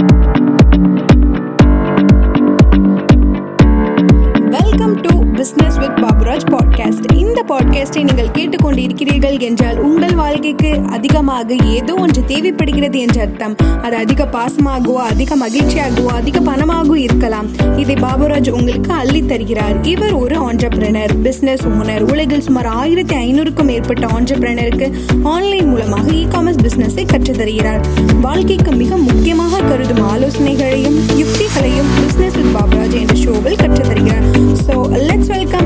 Welcome பாட்காஸ்டை நீங்கள் கேட்டுக்கொண்டிருக்கிறீர்கள் என்றால் உங்கள் வாழ்க்கைக்கு அதிகமாக ஏதோ ஒன்று தேவைப்படுகிறது என்ற அர்த்தம். அது அதிக பாசமாகவோ அதிக மகிழ்ச்சியாகவோ அதிக பணமாகவோ இருக்கலாம். இதை பாபுராஜ் உங்களுக்கு அள்ளி தருகிறார். இவர் ஒரு ஆண்டர்பிரனர் பிசினஸ் ஓனர் உலகில் சுமார் ஆயிரத்தி ஐநூறுக்கும் மேற்பட்ட ஆண்டர்பிரனருக்கு ஆன்லைன் மூலமாக இ காமர்ஸ் பிசினஸை கற்றுத் தருகிறார். வாழ்க்கைக்கு மிக முக்கியமாக கருதும் ஆலோசனைகளையும் யுக்திகளையும் பிசினஸ் வித் பாபுராஜ் என்ற ஷோவில் கற்றுத் தருகிறார். So let's welcome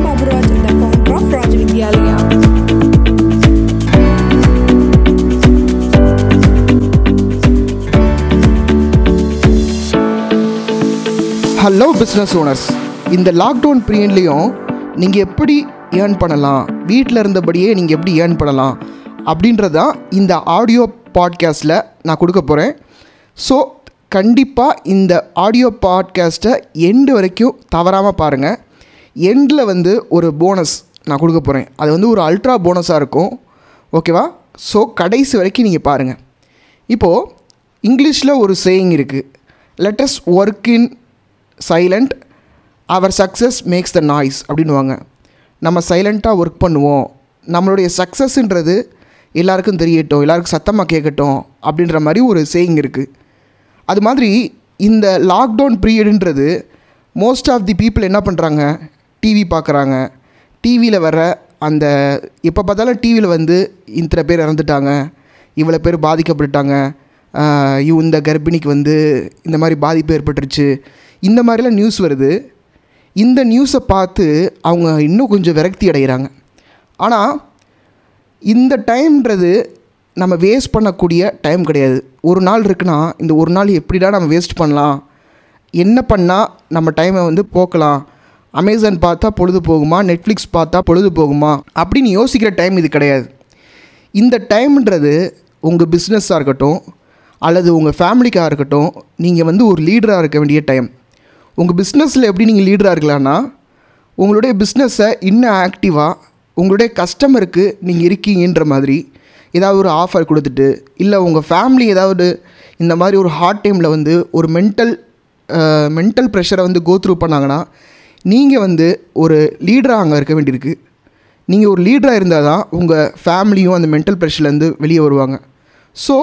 hello business owners இந்த லாக்டவுன் பீரியட்லேயும் நீங்கள் எப்படி ஏர்ன் பண்ணலாம்? வீட்டில் இருந்தபடியே நீங்கள் எப்படி ஏர்ன் பண்ணலாம்? அப்படின்றதான் இந்த ஆடியோ பாட்காஸ்ட்டில் நான் கொடுக்க போகிறேன் ஸோ கண்டிப்பாக இந்த ஆடியோ பாட்காஸ்ட்டை எண்டு வரைக்கும் தவறாமல் பாருங்கள் எண்டில் வந்து ஒரு போனஸ் நான் கொடுக்க போகிறேன் அது வந்து ஒரு அல்ட்ரா போனஸாக இருக்கும். ஓகேவா ஸோ கடைசி வரைக்கும் நீங்கள் பாருங்கள் இப்போது இங்கிலீஷில் ஒரு சேயிங் இருக்குது let's work in silent our success makes the noise அப்படின்வாங்க நம்ம சைலண்ட்டாக ஒர்க் பண்ணுவோம். நம்மளுடைய சக்ஸஸ்ன்றது எல்லாருக்கும் தெரியட்டும் எல்லாருக்கும் சத்தமாக கேட்கட்டும் அப்படின்ற மாதிரி ஒரு சேயிங் இருக்குது அது மாதிரி இந்த லாக்டவுன் பீரியடுன்றது மோஸ்ட் ஆஃப் தி பீப்புள் என்ன பண்ணுறாங்க டிவி பார்க்குறாங்க டிவியில் வர அந்த எப்போ பார்த்தாலும் டிவியில் வந்து இத்தனை பேர் இறந்துட்டாங்க. இவ்வளோ பேர் பாதிக்கப்பட்டுட்டாங்க. இவ் இந்த கர்ப்பிணிக்கு வந்து இந்த மாதிரி பாதிப்பு ஏற்பட்டுருச்சு. இந்த மாதிரிலாம் நியூஸ் வருது. இந்த நியூஸை பார்த்து அவங்க இன்னும் கொஞ்சம் விரக்தி அடைகிறாங்க ஆனால் இந்த டைம்ன்றது நம்ம வேஸ்ட் பண்ணக்கூடிய டைம் கிடையாது. ஒரு நாள் இருக்குன்னா இந்த ஒரு நாள் எப்படிடா நம்ம வேஸ்ட் பண்ணலாம்? என்ன பண்ணால் நம்ம டைமை வந்து போக்கலாம்? அமேசான் பார்த்தா பொழுது போகுமா? நெட்ஃப்ளிக்ஸ் பார்த்தா பொழுது போகுமா? அப்படின்னு யோசிக்கிற டைம் இது கிடையாது. இந்த டைம்ன்றது உங்கள் பிஸ்னஸாக இருக்கட்டும் அல்லது உங்கள் ஃபேமிலிக்காக இருக்கட்டும் நீங்கள் வந்து ஒரு லீடராக இருக்க வேண்டிய டைம் உங்கள் பிஸ்னஸில் எப்படி நீங்கள் லீடராக இருக்கலான்னா உங்களுடைய பிஸ்னஸை இன்னும் ஆக்டிவாக உங்களுடைய கஸ்டமருக்கு நீங்கள் இருக்கீங்கன்ற மாதிரி ஏதாவது ஒரு ஆஃபர் கொடுத்துட்டு இல்லை உங்கள் ஃபேமிலி ஏதாவது இந்த மாதிரி ஒரு ஹார்ட் டைமில் வந்து ஒரு மென்டல் மென்டல் ப்ரெஷரை வந்து கோ த்ரூ பண்ணாங்கன்னா நீங்கள் வந்து ஒரு லீடராக அங்கே இருக்க வேண்டியிருக்கு. நீங்கள் ஒரு லீடராக இருந்தால் தான் உங்கள் ஃபேமிலியும் அந்த மென்டல் ப்ரெஷர்லேருந்து வெளியே வருவாங்க. ஸோ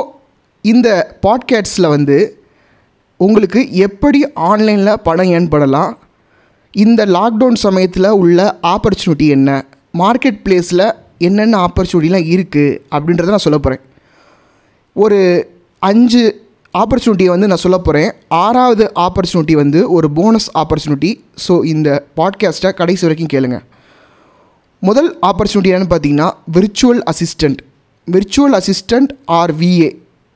இந்த பாட்கேட்ஸில் வந்து உங்களுக்கு எப்படி ஆன்லைனில் பணம் ஏற்படலாம்? இந்த லாக்டவுன் சமயத்தில் உள்ள ஆப்பர்ச்சுனிட்டி என்ன? மார்க்கெட் பிளேஸில் என்னென்ன ஆப்பர்ச்சுனிட்டிலாம் இருக்குது அப்படின்றத நான் சொல்ல போகிறேன் ஒரு அஞ்சு ஆப்பர்ச்சுனிட்டியை வந்து நான் சொல்ல போகிறேன் ஆறாவது ஆப்பர்ச்சுனிட்டி வந்து ஒரு போனஸ் ஆப்பர்ச்சுனிட்டி ஸோ இந்த பாட்காஸ்ட்டை கடைசி வரைக்கும் கேளுங்க. முதல் ஆப்பர்ச்சுனிட்டி என்னென்னு பார்த்தீங்கன்னா virtual assistant virtual assistant or VA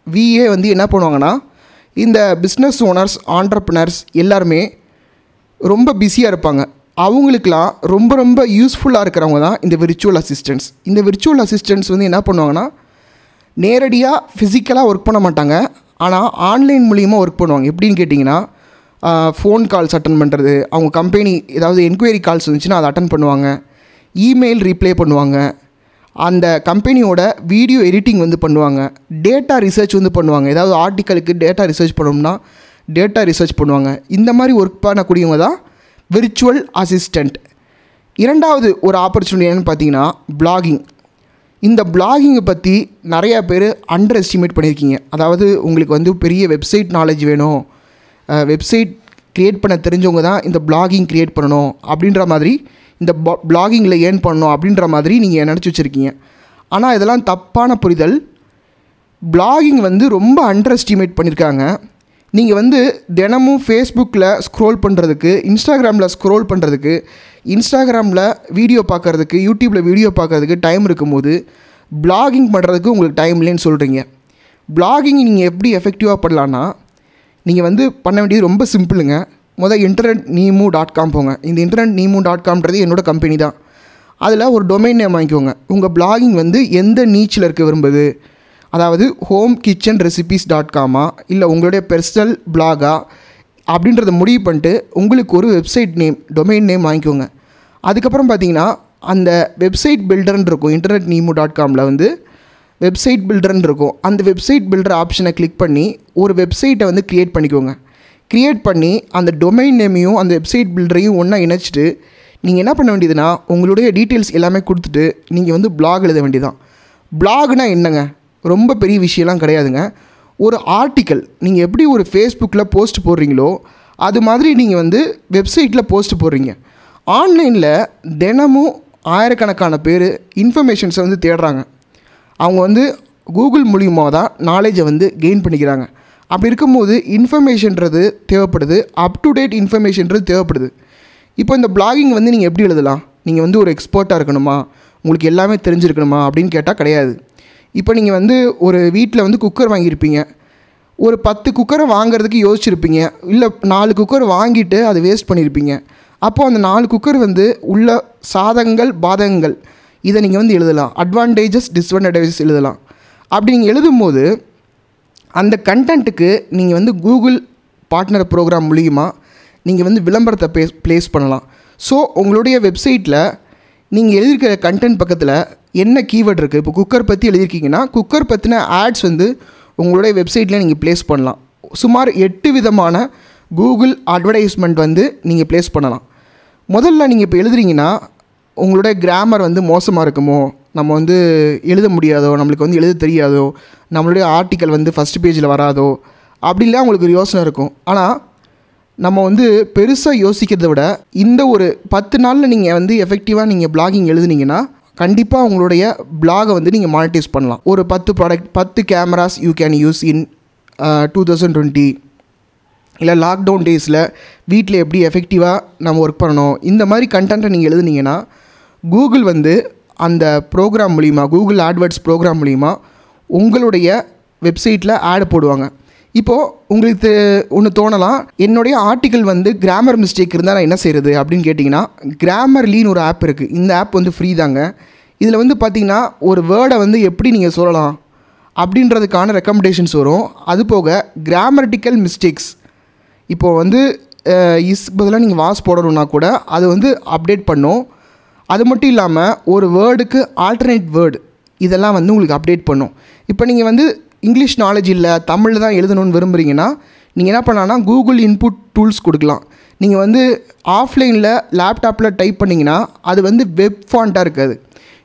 VA வந்து என்ன பண்ணுவாங்கன்னா இந்த பிஸ்னஸ் ஓனர்ஸ் ஆண்டர்பனர்ஸ் எல்லாருமே ரொம்ப பிஸியாக இருப்பாங்க. அவங்களுக்கெலாம் ரொம்ப ரொம்ப யூஸ்ஃபுல்லாக இருக்கிறவங்க தான் இந்த விர்ச்சுவல் அசிஸ்டன்ஸ் இந்த விர்ச்சுவல் அசிஸ்டன்ஸ் வந்து என்ன பண்ணுவாங்கன்னா நேரடியாக ஃபிசிக்கலாக ஒர்க் பண்ண மாட்டாங்க. ஆனால் ஆன்லைன் மூலியமாக ஒர்க் பண்ணுவாங்க. எப்படின்னு கேட்டிங்கன்னா ஃபோன் கால்ஸ் அட்டன் பண்ணுறது அவங்க கம்பெனி ஏதாவது என்கொயரி கால்ஸ் வந்துச்சுன்னா அதை அட்டன் பண்ணுவாங்க. இமெயில் ரீப்ளே பண்ணுவாங்க. அந்த கம்பெனியோட வீடியோ எடிட்டிங் வந்து பண்ணுவாங்க. டேட்டா ரிசர்ச் வந்து பண்ணுவாங்க. ஏதாவது ஆர்டிக்கலுக்கு டேட்டா ரிசர்ச் பண்ணோம்னா டேட்டா ரிசர்ச் பண்ணுவாங்க. இந்த மாதிரி ஒர்க் பண்ணக்கூடியவங்க தான் விர்ச்சுவல் அசிஸ்டண்ட் இரண்டாவது ஒரு ஆப்பர்ச்சுனிட்டி என்னென்னு பார்த்தீங்கன்னா பிளாகிங் இந்த பிளாகிங்கை பற்றி நிறையா பேர் அண்டர் எஸ்டிமேட் பண்ணியிருக்கீங்க. அதாவது உங்களுக்கு வந்து பெரிய வெப்சைட் நாலேஜ் வேணும். வெப்சைட் க்ரியேட் பண்ண தெரிஞ்சவங்க தான் இந்த பிளாகிங் க்ரியேட் பண்ணணும் அப்படின்ற மாதிரி இந்த பிளாகிங்கில் ஏர்ன் பண்ணணும் அப்படின்ற மாதிரி நீங்கள் நினச்சி வச்சுருக்கீங்க. ஆனால் இதெல்லாம் தப்பான புரிதல். பிளாகிங் வந்து ரொம்ப அண்டர் எஸ்டிமேட் பண்ணியிருக்காங்க நீங்கள் வந்து தினமும் ஃபேஸ்புக்கில் ஸ்க்ரோல் பண்ணுறதுக்கு இன்ஸ்டாகிராமில் ஸ்க்ரோல் பண்ணுறதுக்கு இன்ஸ்டாகிராமில் வீடியோ பார்க்குறதுக்கு யூடியூப்பில் வீடியோ பார்க்குறதுக்கு டைம் இருக்கும்போது பிளாகிங் பண்ணுறதுக்கு உங்களுக்கு டைம் இல்லைன்னு சொல்கிறீங்க பிளாகிங் நீங்கள் எப்படி எஃபெக்டிவாக பண்ணலான்னா நீங்கள் வந்து பண்ண வேண்டியது ரொம்ப சிம்பிளுங்க முதல் இன்டர்நெட் நீமு டாட் காம் போங்க. இந்த இன்டர்நெட் நீமு டாட் காம்ன்றது என்னோடய கம்பெனி தான். அதில் ஒரு டொமைன் நேம் வாங்கிக்கோங்க. உங்கள் பிளாகிங் வந்து எந்த நீச்சில் இருக்க விரும்புது? அதாவது home kitchen recipes dot com இல்லை உங்களுடைய பெர்சனல் பிளாகா அப்படின்றத முடிவு பண்ணிட்டு உங்களுக்கு ஒரு வெப்சைட் நேம் டொமைன் நேம் வாங்கிக்கோங்க. அதுக்கப்புறம் பார்த்தீங்கன்னா அந்த வெப்சைட் பில்டர்ன்னு இருக்கும். இன்டர்நெட் நீமு டாட் காமில் வந்து வெப்சைட் பில்டர்ன்னு இருக்கும். அந்த வெப்சைட் பில்டர் ஆப்ஷனை கிளிக் பண்ணி ஒரு வெப்சைட்டை வந்து க்ரியேட் பண்ணிக்கோங்க. க்ரியேட் பண்ணி அந்த டொமைன் நேமையும் அந்த வெப்சைட் பில்டரையும் ஒன்றா இணைச்சிட்டு நீங்கள் என்ன பண்ண வேண்டியதுன்னா உங்களுடைய டீட்டெயில்ஸ் எல்லாமே கொடுத்துட்டு நீங்கள் வந்து பிளாக் எழுத வேண்டியதான் பிளாக்னால் என்னங்க? ரொம்ப பெரிய விஷயம்லாம் கிடையாதுங்க. ஒரு ஆர்டிக்கல் நீங்கள் எப்படி ஒரு ஃபேஸ்புக்கில் போஸ்ட் போடுறீங்களோ அது மாதிரி நீங்கள் வந்து வெப்சைட்டில் போஸ்ட் போடுறீங்க. ஆன்லைனில் தினமும் ஆயிரக்கணக்கான பேர் இன்ஃபர்மேஷன்ஸை வந்து தேடுறாங்க. அவங்க வந்து கூகுள் மூலியமாக தான் நாலேஜை வந்து கெயின் பண்ணிக்கிறாங்க. அப்படி இருக்கும்போது இன்ஃபர்மேஷன்றது தேவைப்படுது அப் டு டேட் இன்ஃபர்மேஷன்றது தேவைப்படுது. இப்போ இந்த பிளாகிங் வந்து நீங்கள் எப்படி எழுதலாம்? நீங்கள் வந்து ஒரு எக்ஸ்பர்ட்டாக இருக்கணுமா? உங்களுக்கு எல்லாமே தெரிஞ்சிருக்கணுமா? அப்படின்னு கேட்டால் கிடையாது. இப்போ நீங்கள் வந்து ஒரு வீட்டில் வந்து குக்கர் வாங்கியிருப்பீங்க. ஒரு பத்து குக்கரை வாங்குறதுக்கு யோசிச்சிருப்பீங்க. இல்லை நாலு குக்கர் வாங்கிட்டு அதை வேஸ்ட் பண்ணியிருப்பீங்க. அப்போது அந்த நாலு குக்கர் வந்து உள்ள சாதகங்கள் பாதகங்கள் இதை நீங்கள் வந்து எழுதலாம். அட்வான்டேஜஸ் டிஸ்அட்வான்டேஜஸ் எழுதலாம். அப்படி நீங்கள் எழுதும்போது அந்த கண்டென்ட்டுக்கு நீங்கள் வந்து கூகுள் பார்ட்னர் ப்ரோக்ராம் மூலியமாக நீங்கள் வந்து விளம்பரத்தை ப்ளேஸ் ப்ளேஸ் பண்ணலாம். ஸோ உங்களுடைய வெப்சைட்டில் நீங்கள் எழுதியிருக்கிற கண்டென்ட் பக்கத்தில் என்ன கீவேர்ட் இருக்குது இப்போ குக்கர் பற்றி எழுதியிருக்கீங்கன்னா குக்கர் பற்றின ஆட்ஸ் வந்து உங்களுடைய வெப்சைட்டில் நீங்கள் ப்ளேஸ் பண்ணலாம். சுமார் எட்டு விதமான கூகுள் அட்வர்டைஸ்மெண்ட் வந்து நீங்கள் ப்ளேஸ் பண்ணலாம். முதல்ல நீங்கள் இப்போ எழுதுறீங்கன்னா உங்களுடைய கிராமர் வந்து மோசமாக இருக்குமோ நம்ம வந்து எழுத முடியாதோ நம்மளுக்கு வந்து எழுத தெரியாதோ நம்மளுடைய ஆர்டிக்கல் வந்து ஃபஸ்ட் பேஜில் வராதோ அப்படிலாம் உங்களுக்கு ஒரு யோசனை இருக்கும். ஆனால் நம்ம வந்து பெருசாக யோசிக்கிறத விட இந்த ஒரு பத்து நாளில் நீங்கள் வந்து எஃபெக்டிவாக நீங்கள் பிளாகிங் எழுதுனீங்கன்னா கண்டிப்பாக உங்களுடைய பிளாகை வந்து நீங்கள் மானிட்டைஸ் பண்ணலாம். ஒரு பத்து ப்ராடக்ட் பத்து cameras you can use in two thousand twenty இல்லை லாக்டவுன் டேஸில் வீட்டில் எப்படி எஃபெக்டிவாக நம்ம ஒர்க் பண்ணணும் இந்த மாதிரி கண்டென்ட்டை நீங்கள் எழுதுனீங்கன்னா கூகுள் வந்து அந்த ப்ரோக்ராம் மூலிமா கூகுள் ஆட்வர்ட்ஸ் ப்ரோக்ராம் மூலிமா உங்களுடைய வெப்சைட்டில் ஆட் போடுவாங்க. இப்போது உங்களுக்கு ஒன்று தோணலாம் என்னுடைய ஆர்டிக்கல் வந்து கிராமர் மிஸ்டேக் இருந்தால் நான் என்ன செய்கிறது அப்படின்னு கேட்டிங்கன்னா கிராமர்லின்னு ஒரு ஆப் இருக்குது இந்த ஆப் வந்து ஃப்ரீ தாங்க. இதில் வந்து பார்த்திங்கன்னா ஒரு வேர்டை வந்து எப்படி நீங்கள் சொல்லலாம் அப்படின்றதுக்கான ரெக்கமெண்டேஷன்ஸ் வரும். அது போக கிராமட்டிக்கல் மிஸ்டேக்ஸ் இப்போது வந்து இஸ் பதிலாக நீங்கள் வாஸ் போடணுன்னா கூட அது வந்து அப்டேட் பண்ணும். அது மட்டும் இல்லாமல் ஒரு வேர்டுக்கு ஆல்டர்னேட் வேர்டு இதெல்லாம் வந்து உங்களுக்கு அப்டேட் பண்ணும். இப்போ நீங்கள் வந்து இங்கிலீஷ் நாலேஜ் இல்லை தமிழில் தான் எழுதணும்னு விரும்புகிறீங்கன்னா நீங்கள் என்ன பண்ணலாம்னா கூகுள் இன்புட் டூல்ஸ் கொடுக்கலாம். நீங்கள் வந்து ஆஃப்லைனில் லேப்டாப்பில் டைப் பண்ணிங்கன்னா அது வந்து வெப் ஃபாண்ட்டாக இருக்காது.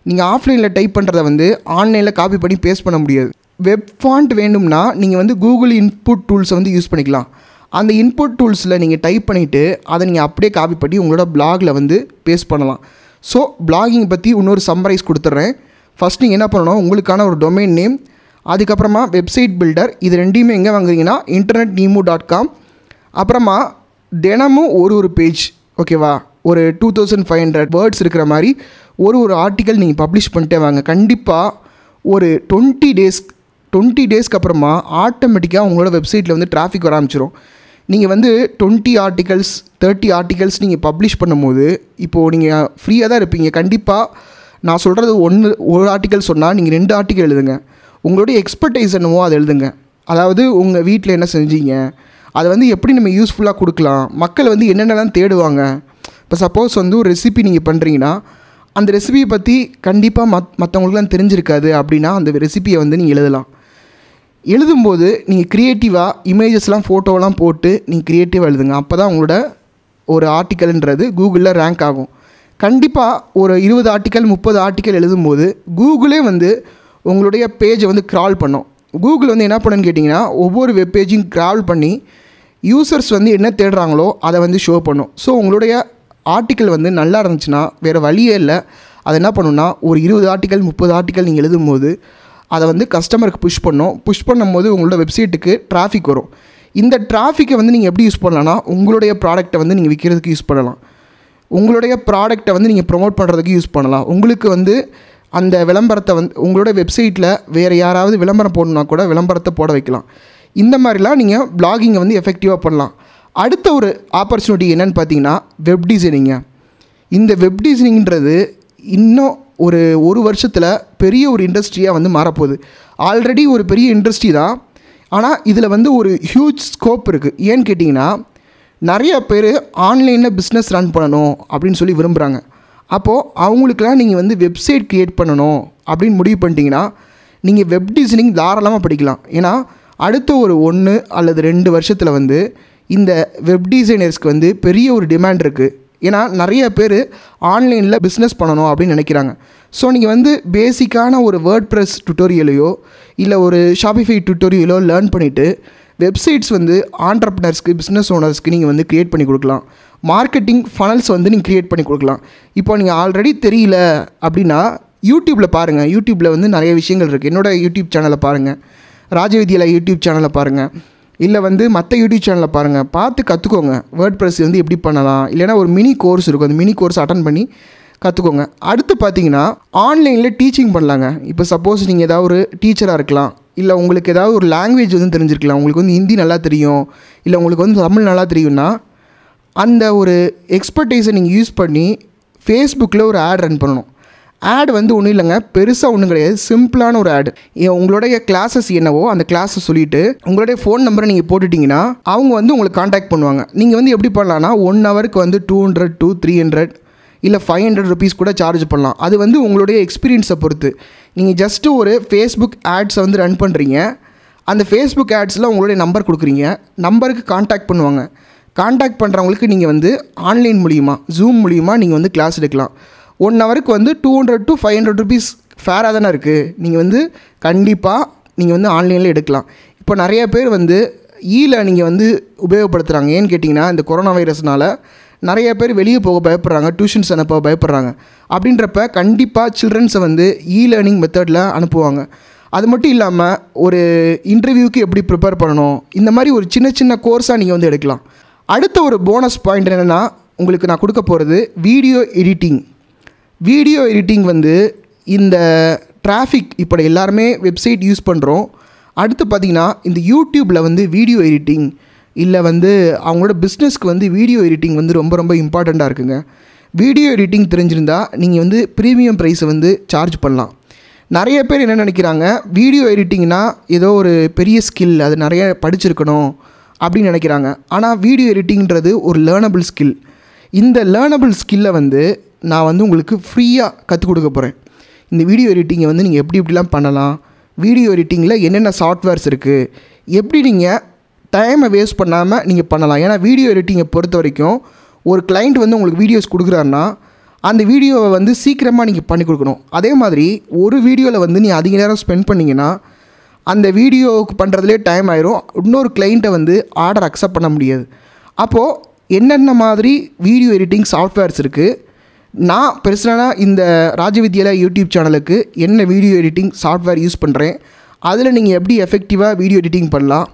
நீங்கள் ஆஃப்லைனில் டைப் பண்ணுறத வந்து ஆன்லைனில் காப்பி பண்ணி பேஸ்ட் பண்ண முடியாது. வெப் ஃபாண்ட் வேணும்னா நீங்கள் வந்து கூகுள் இன்புட் டூல்ஸை வந்து யூஸ் பண்ணிக்கலாம். அந்த இன்புட் டூல்ஸில் நீங்கள் டைப் பண்ணிவிட்டு அதை நீங்கள் அப்படியே காப்பி பண்ணி உங்களோட பிளாகில் வந்து பேஸ்ட் பண்ணலாம். ஸோ பிளாகிங் பற்றி இன்னொரு சம்மரைஸ் கொடுத்துட்றேன் ஃபஸ்ட் நீங்கள் என்ன பண்ணணும்? உங்களுக்கான ஒரு டொமைன் நேம் அதுக்கப்புறமா வெப்சைட் பில்டர் இது ரெண்டையுமே எங்கே வாங்குறீங்கன்னா இன்டர்நெட் நீமு டாட் காம் அப்புறமா தினமும் ஒரு ஒரு பேஜ் ஓகேவா ஒரு two thousand five hundred words இருக்கிற மாதிரி ஒரு ஒரு ஆர்டிக்கல் நீங்கள் பப்ளிஷ் பண்ணிட்டே வாங்க. கண்டிப்பாக ஒரு டுவெண்ட்டி டேஸ் டுவெண்ட்டி டேஸ்க்கு அப்புறமா ஆட்டோமேட்டிக்காக உங்களோட வெப்சைட்டில் வந்து டிராஃபிக் வர ஆரம்பிச்சிடும் நீங்கள் வந்து டுவெண்ட்டி ஆர்டிகல்ஸ் தேர்ட்டி ஆர்டிகல்ஸ் நீங்கள் பப்ளிஷ் பண்ணும்போது இப்போது நீங்கள் ஃப்ரீயாக தான் இருப்பீங்க. கண்டிப்பாக நான் சொல்கிறது ஒன்று ஒரு ஆர்டிக்கல் சொன்னால் நீங்கள் ரெண்டு ஆர்டிக்கல் எழுதுங்க. உங்களுடைய எக்ஸ்பர்டைஸ் என்னவோ அதை எழுதுங்க. அதாவது உங்கள் வீட்டில் என்ன செஞ்சீங்க அதை வந்து எப்படி நம்ம யூஸ்ஃபுல்லாக கொடுக்கலாம் மக்கள் வந்து என்னென்னலாம் தேடுவாங்க. இப்போ சப்போஸ் வந்து ஒரு ரெசிபி நீங்கள் பண்ணுறீங்கன்னா அந்த ரெசிபியை பற்றி கண்டிப்பாக மத் மற்றவங்களுக்குலாம் தெரிஞ்சிருக்காது அப்படின்னா அந்த ரெசிபியை வந்து நீங்கள் எழுதலாம். எழுதும்போது நீங்கள் க்ரியேட்டிவாக இமேஜஸ்லாம் ஃபோட்டோலாம் போட்டு நீங்கள் க்ரியேட்டிவாக எழுதுங்க. அப்போ தான் உங்களோட ஒரு ஆர்டிக்கல்ன்றது கூகுளில் ரேங்க் ஆகும். கண்டிப்பாக ஒரு இருபது ஆர்டிக்கல் முப்பது ஆர்டிக்கல் எழுதும்போது கூகுளே வந்து உங்களுடைய பேஜை வந்து க்ரால் பண்ணும். கூகுள் வந்து என்ன பண்ணுன்னு கேட்டிங்கன்னா ஒவ்வொரு வெப் பேஜையும் க்ரால் பண்ணி யூசர்ஸ் வந்து என்ன தேடுறாங்களோ அதை வந்து ஷோ பண்ணும். ஸோ உங்களுடைய ஆர்டிக்கல் வந்து நல்லா இருந்துச்சுன்னா வேறு வழியே இல்லை. அதை என்ன பண்ணுன்னா ஒரு இருபது ஆர்டிக்கல் முப்பது ஆர்டிக்கல் நீங்கள் எழுதும்போது அதை வந்து கஸ்டமருக்கு புஷ் பண்ணும். புஷ் பண்ணும்போது உங்களோட வெப்சைட்டுக்கு டிராஃபிக் வரும். இந்த டிராஃபிக்கை வந்து நீங்கள் எப்படி யூஸ் பண்ணலான்னா உங்களுடைய ப்ராடக்ட்டை வந்து நீங்கள் விற்கிறதுக்கு யூஸ் பண்ணலாம். உங்களுடைய ப்ராடக்ட்டை வந்து நீங்கள் ப்ரொமோட் பண்ணுறதுக்கு யூஸ் பண்ணலாம். உங்களுக்கு வந்து அந்த விளம்பரத்தை வந்து உங்களோட வெப்சைட்டில் வேறு யாராவது விளம்பரம் போடணுன்னா கூட விளம்பரத்தை போட வைக்கலாம். இந்த மாதிரிலாம் நீங்கள் பிளாகிங்கை வந்து எஃபெக்டிவாக பண்ணலாம். அடுத்த ஒரு ஆப்பர்ச்சுனிட்டி என்னென்னு பார்த்தீங்கன்னா வெப் டிசைனிங்க இந்த வெப் டிசைனிங்கிறது இன்னும் ஒரு ஒரு வருஷத்தில் பெரிய ஒரு இண்டஸ்ட்ரியாக வந்து மாறப்போகுது. ஆல்ரெடி ஒரு பெரிய இண்டஸ்ட்ரி தான். ஆனால் இதில் வந்து ஒரு ஹியூஜ் ஸ்கோப் இருக்குது ஏன்னு கேட்டிங்கன்னா நிறைய பேர் ஆன்லைனில் பிஸ்னஸ் ரன் பண்ணணும் அப்படின்னு சொல்லி விரும்புகிறாங்க அப்போது அவங்களுக்கெல்லாம் நீங்கள் வந்து வெப்சைட் க்ரியேட் பண்ணணும் அப்படின்னு முடிவு பண்ணிட்டீங்கன்னா நீங்கள் வெப் டிசைனிங் தாராளமாக படிக்கலாம். ஏன்னா அடுத்த ஒரு ஒன்று அல்லது ரெண்டு வருஷத்தில் வந்து இந்த வெப் டிசைனர்ஸ்க்கு வந்து பெரிய ஒரு டிமாண்ட் இருக்குது ஏன்னா நிறைய பேர் ஆன்லைனில் பிஸ்னஸ் பண்ணணும் அப்படின்னு நினைக்கிறாங்க. ஸோ நீங்கள் வந்து பேசிக்கான ஒரு வேர்ட் ப்ரெஸ் டுட்டோரியலையோ இல்லை ஒரு ஷாபிஃபை டுட்டோரியலோ லேர்ன் பண்ணிவிட்டு வெப்சைட்ஸ் வந்து ஆண்டர்ப்னர்ஸ்க்கு பிஸ்னஸ் ஓனர்ஸ்க்கு நீங்கள் வந்து க்ரியேட் பண்ணி கொடுக்கலாம். மார்க்கெட்டிங் ஃபனல்ஸ் வந்து நீங்கள் க்ரியேட் பண்ணி கொடுக்கலாம். இப்போ நீங்கள் ஆல்ரெடி தெரியல அப்படின்னா யூடியூப்பில் பாருங்கள் யூடியூப்பில் வந்து நிறைய விஷயங்கள் இருக்குது என்னோடய யூடியூப் சேனலை பாருங்கள் ராஜவித்யாலா யூடியூப் சேனலை பாருங்கள் இல்லை வந்து மற்ற யூடியூப் சேனலில் பாருங்கள் பார்த்து கற்றுக்கோங்க வேர்ட் ப்ரெஸ் வந்து எப்படி பண்ணலாம்? இல்லைனா ஒரு மினி கோர்ஸ் இருக்கும். அந்த மினி கோர்ஸ் அட்டன் பண்ணி கற்றுக்கோங்க அடுத்து பார்த்தீங்கன்னா ஆன்லைனில் டீச்சிங் பண்ணலாங்க. இப்போ சப்போஸ் நீங்கள் ஏதாவது ஒரு டீச்சராக இருக்கலாம். இல்லை உங்களுக்கு ஏதாவது ஒரு லாங்குவேஜ் வந்து தெரிஞ்சிருக்கலாம். உங்களுக்கு வந்து ஹிந்தி நல்லா தெரியும். இல்லை உங்களுக்கு வந்து தமிழ் நல்லா தெரியும்னா அந்த ஒரு எக்ஸ்பர்டைஸை நீங்கள் யூஸ் பண்ணி ஃபேஸ்புக்கில் ஒரு ஆட் ரன் பண்ணணும். ஆட் வந்து ஒன்றும் இல்லைங்க. பெருசாக ஒன்றும் கிடையாது. சிம்பிளான ஒரு ஆடு உங்களுடைய கிளாஸஸ் என்னவோ அந்த கிளாஸை சொல்லிவிட்டு உங்களுடைய ஃபோன் நம்பரை நீங்கள் போட்டுட்டிங்கன்னா அவங்க வந்து உங்களுக்கு காண்டாக்ட் பண்ணுவாங்க. நீங்கள் வந்து எப்படி பண்ணலான்னா ஒன் ஹவருக்கு வந்து two hundred to three hundred இல்லை ஃபைவ் ஹண்ட்ரட் ருபீஸ் கூட சார்ஜ் பண்ணலாம். அது வந்து உங்களுடைய எக்ஸ்பீரியன்ஸை பொறுத்து. நீங்கள் ஜஸ்ட்டு ஒரு ஃபேஸ்புக் ஆட்ஸை வந்து ரன் பண்ணுறீங்க அந்த ஃபேஸ்புக் ஆட்ஸில் உங்களுடைய நம்பர் கொடுக்குறீங்க. நம்பருக்கு காண்டாக்ட் பண்ணுவாங்க. காண்டாக்ட் பண்ணுறவங்களுக்கு நீங்கள் வந்து ஆன்லைன் மூலியமாக ஜூம் மூலியமாக நீங்கள் வந்து கிளாஸ் எடுக்கலாம். ஒன் ஹவருக்கு வந்து two hundred to five hundred rupees ஃபேராக தானே இருக்குது நீங்கள் வந்து கண்டிப்பாக நீங்கள் வந்து ஆன்லைனில் எடுக்கலாம். இப்போ நிறைய பேர் வந்து ஈல லேர்னிங்கை வந்து உபயோகப்படுத்துகிறாங்க ஏன்னு கேட்டிங்கன்னா இந்த கொரோனா வைரஸ்னால் நிறைய பேர் வெளியே போக பயப்படுறாங்க டியூஷன்ஸ் அனுப்ப பயப்படுறாங்க. அப்படின்றப்ப கண்டிப்பாக சில்ட்ரன்ஸை வந்து இ லேர்னிங் மெத்தடில் அனுப்புவாங்க. அது மட்டும் இல்லாமல் ஒரு இன்டர்வியூக்கு எப்படி ப்ரிப்பேர் பண்ணணும்? இந்த மாதிரி ஒரு சின்ன சின்ன கோர்ஸாக நீங்கள் வந்து எடுக்கலாம். அடுத்த ஒரு போனஸ் பாயிண்ட் என்னென்னா உங்களுக்கு நான் கொடுக்க போகிறது வீடியோ எடிட்டிங் வீடியோ எடிட்டிங் வந்து இந்த டிராஃபிக் இப்போ எல்லாருமே வெப்சைட் யூஸ் பண்ணுறோம் அடுத்து பார்த்திங்கன்னா இந்த யூடியூப்பில் வந்து வீடியோ எடிட்டிங் இல்லை வந்து அவங்களோட பிஸ்னஸ்க்கு வந்து வீடியோ எடிட்டிங் வந்து ரொம்ப ரொம்ப இம்பார்ட்டண்ட்டாக இருக்குங்க. வீடியோ எடிட்டிங் தெரிஞ்சிருந்தால் நீங்கள் வந்து ப்ரீமியம் ப்ரைஸை வந்து சார்ஜ் பண்ணலாம். நிறைய பேர் என்ன நினைக்கிறாங்க வீடியோ எடிட்டிங்னா ஏதோ ஒரு பெரிய ஸ்கில் அது நிறைய படிச்சிருக்கணும் அப்படின்னு நினைக்கிறாங்க. ஆனால் வீடியோ எடிட்டிங்கிறது ஒரு லேர்னபிள் ஸ்கில் இந்த லேர்னபிள் ஸ்கில்லை வந்து நான் வந்து உங்களுக்கு ஃப்ரீயாக கற்றுக் கொடுக்க போகிறேன் இந்த வீடியோ எடிட்டிங்கை வந்து நீங்கள் எப்படி எப்படிலாம் பண்ணலாம்? வீடியோ எடிட்டிங்கில் என்னென்ன சாஃப்ட்வேர்ஸ் இருக்குது எப்படி நீங்கள் டைமை வேஸ்ட் பண்ணாமல் நீங்கள் பண்ணலாம்? ஏன்னா வீடியோ எடிட்டிங்கை பொறுத்த வரைக்கும் ஒரு கிளைண்ட் வந்து உங்களுக்கு வீடியோஸ் கொடுக்குறாருன்னா அந்த வீடியோவை வந்து சீக்கிரமாக நீங்கள் பண்ணி கொடுக்கணும். அதே மாதிரி ஒரு வீடியோவில் வந்து நீ அதிக நேரம் ஸ்பெண்ட் பண்ணிங்கன்னா அந்த வீடியோவுக்கு பண்ணுறதுலே டைம் ஆயிரும். இன்னொரு கிளைண்ட்டை வந்து ஆர்டர் அக்செப்ட் பண்ண முடியாது. அப்போது என்னென்ன மாதிரி வீடியோ எடிட்டிங் சாஃப்ட்வேர்ஸ் இருக்குது நான் பெர்சனலாக இந்த ராஜவித்யாலயா யூடியூப் சேனலுக்கு என்ன வீடியோ எடிட்டிங் சாஃப்ட்வேர் யூஸ் பண்ணுறேன் அதில் நீங்கள் எப்படி எஃபெக்டிவாக வீடியோ எடிட்டிங் பண்ணலாம்.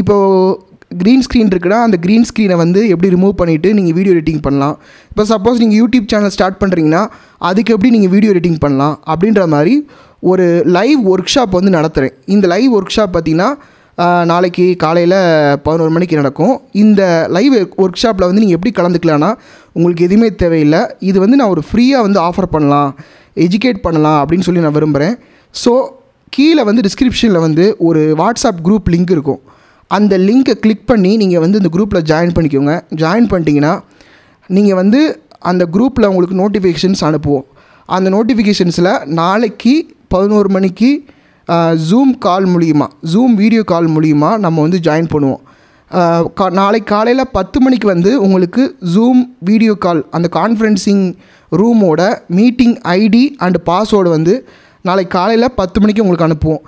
இப்போது க்ரீன் ஸ்க்ரீன் இருக்குன்னா அந்த க்ரீன் ஸ்க்ரீனை வந்து எப்படி ரிமூவ் பண்ணிவிட்டு நீங்கள் வீடியோ எடிட்டிங் பண்ணலாம். இப்போ சப்போஸ் நீங்கள் யூடியூப் சேனல் ஸ்டார்ட் பண்ணுறீங்கன்னா அதுக்கு எப்படி நீங்கள் வீடியோ எடிட்டிங் பண்ணலாம் அப்படின்ற மாதிரி ஒரு லைவ் ஒர்க் ஷாப் வந்து நடத்துகிறேன் இந்த லைவ் ஒர்க் ஷாப் பார்த்திங்கன்னா நாளைக்கு காலையில் பதினோரு மணிக்கு நடக்கும். இந்த லைவ் ஒர்க் ஷாப்பில் வந்து நீங்கள் எப்படி கலந்துக்கலான்னா உங்களுக்கு எதுவுமே தேவையில்லை. இது வந்து நான் ஒரு ஃப்ரீயாக வந்து ஆஃபர் பண்ணலாம் எஜுகேட் பண்ணலாம் அப்படின்னு சொல்லி நான் விரும்புகிறேன் ஸோ கீழே வந்து டிஸ்கிரிப்ஷனில் வந்து ஒரு வாட்ஸ்அப் குரூப் லிங்க் இருக்கும். அந்த லிங்க்கை கிளிக் பண்ணி நீங்கள் வந்து இந்த குரூப்பில் ஜாயின் பண்ணிக்கோங்க. ஜாயின் பண்ணிட்டீங்கன்னா நீங்கள் வந்து அந்த குரூப்பில் உங்களுக்கு நோட்டிஃபிகேஷன்ஸ் அனுப்புவோம். அந்த நோட்டிஃபிகேஷன்ஸில் நாளைக்கு பதினோரு மணிக்கு ஜூம் கால் மூலிமா ஜூம் வீடியோ கால் மூலிமா நம்ம வந்து ஜாயின் பண்ணுவோம். கா நாளைக்கு காலையில் பத்து மணிக்கு வந்து உங்களுக்கு ஜூம் வீடியோ கால் அந்த கான்ஃபரன்சிங் ரூமோட மீட்டிங் ஐடி அண்டு பாஸ்வேர்டு வந்து நாளைக்கு காலையில் பத்து மணிக்கு உங்களுக்கு அனுப்புவோம்.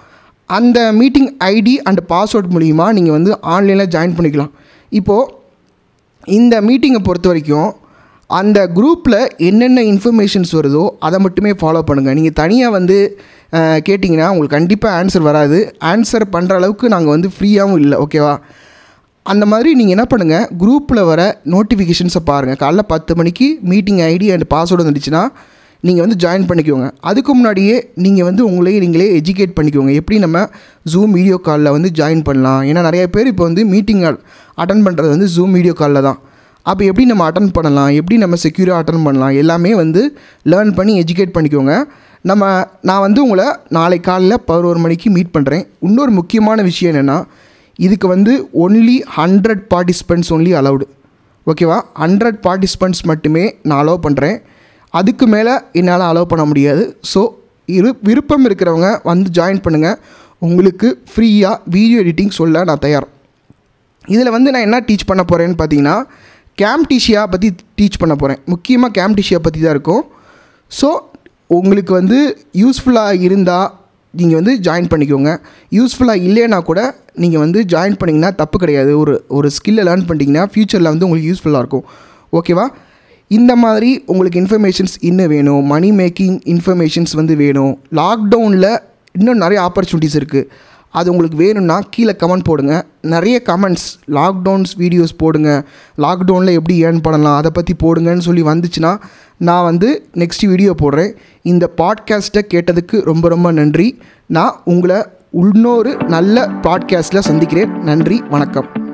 அந்த மீட்டிங் ஐடி அண்ட் பாஸ்வேர்ட் மூலிமா நீங்கள் வந்து ஆன்லைனில் ஜாயின் பண்ணிக்கலாம். இப்போது இந்த மீட்டிங்கை பொறுத்த வரைக்கும் அந்த குரூப்பில் என்னென்ன இன்ஃபர்மேஷன்ஸ் வருதோ அதை மட்டுமே ஃபாலோ பண்ணுங்கள் நீங்கள் தனியாக வந்து கேட்டிங்கன்னா உங்களுக்கு கண்டிப்பாக ஆன்சர் வராது. ஆன்சர் பண்ணுற அளவுக்கு நாங்கள் வந்து ஃப்ரீயாகவும் இல்லை ஓகேவா அந்த மாதிரி நீங்கள் என்ன பண்ணுங்கள் குரூப்பில் வர நோட்டிஃபிகேஷன்ஸை பாருங்கள் காலைல பத்து மணிக்கு மீட்டிங் ஐடி அண்ட் பாஸ்வேர்டு வந்துடுச்சுன்னா நீங்கள் வந்து ஜாயின் பண்ணிக்கோங்க. அதுக்கு முன்னாடியே நீங்கள் வந்து உங்களையே நீங்களே எஜுகேட் பண்ணிக்கோங்க. எப்படி நம்ம ஜூம் வீடியோ காலில் வந்து ஜாயின் பண்ணலாம்? ஏன்னா நிறைய பேர் இப்போ வந்து மீட்டிங் அட்டன் பண்ணுறது வந்து ஜூம் வீடியோ காலில் தான். அப்போ எப்படி நம்ம அட்டன் பண்ணலாம்? எப்படி நம்ம செக்யூராக அட்டன் பண்ணலாம்? எல்லாமே வந்து லேர்ன் பண்ணி எஜுகேட் பண்ணிக்கோங்க. நம்ம நான் வந்து உங்களை நாளை காலையில் பதினோரு மணிக்கு மீட் பண்ணுறேன் இன்னொரு முக்கியமான விஷயம் என்னென்னா இதுக்கு வந்து only hundred participants only allowed ஓகேவா ஹண்ட்ரட் பார்ட்டிசிபெண்ட்ஸ் மட்டுமே நான் அலோவ் பண்ணுறேன் அதுக்கு மேலே என்னால் அலோவ் பண்ண முடியாது. ஸோ இரு விருப்பம் இருக்கிறவங்க வந்து ஜாயின் பண்ணுங்கள் உங்களுக்கு ஃப்ரீயாக வீடியோ எடிட்டிங் சொல்ல நான் தயார். இதில் வந்து நான் என்ன டீச் பண்ண போகிறேன்னு பார்த்தீங்கன்னா கேம்டிஷியா பற்றி டீச் பண்ண போகிறேன் முக்கியமாக கேம்டிஷியா பற்றி தான் இருக்கும். ஸோ உங்களுக்கு வந்து யூஸ்ஃபுல்லாக இருந்தால் நீங்கள் வந்து ஜாயின் பண்ணிக்கோங்க. யூஸ்ஃபுல்லாக இல்லைன்னா கூட நீங்கள் வந்து ஜாயின் பண்ணிங்கன்னா தப்பு கிடையாது. ஒரு ஒரு ஸ்கில்லை லேர்ன் பண்ணிட்டீங்கன்னா ஃப்யூச்சரில் வந்து உங்களுக்கு யூஸ்ஃபுல்லாக இருக்கும். ஓகேவா இந்த மாதிரி உங்களுக்கு இன்ஃபர்மேஷன்ஸ் இன்னும் வேணும். மணி மேக்கிங் இன்ஃபர்மேஷன்ஸ் வந்து வேணும். லாக்டவுனில் இன்னும் நிறைய ஆப்பர்ச்சுனிட்டிஸ் இருக்குது அது உங்களுக்கு வேணும்னா கீழே கமெண்ட் போடுங்க. நிறைய கமெண்ட்ஸ் லாக்டவுன்ஸ் வீடியோஸ் போடுங்க. லாக்டவுனில் எப்படி ஏர்ன் பண்ணலாம் அதை பற்றி போடுங்கன்னு சொல்லி வந்துச்சுன்னா நான் வந்து நெக்ஸ்ட் வீடியோ போடுறேன். இந்த பாட்காஸ்ட்டை கேட்டதுக்கு ரொம்ப ரொம்ப நன்றி. நான் உங்களை இன்னொரு நல்ல பாட்காஸ்ட்டில் சந்திக்கிறேன். நன்றி வணக்கம்.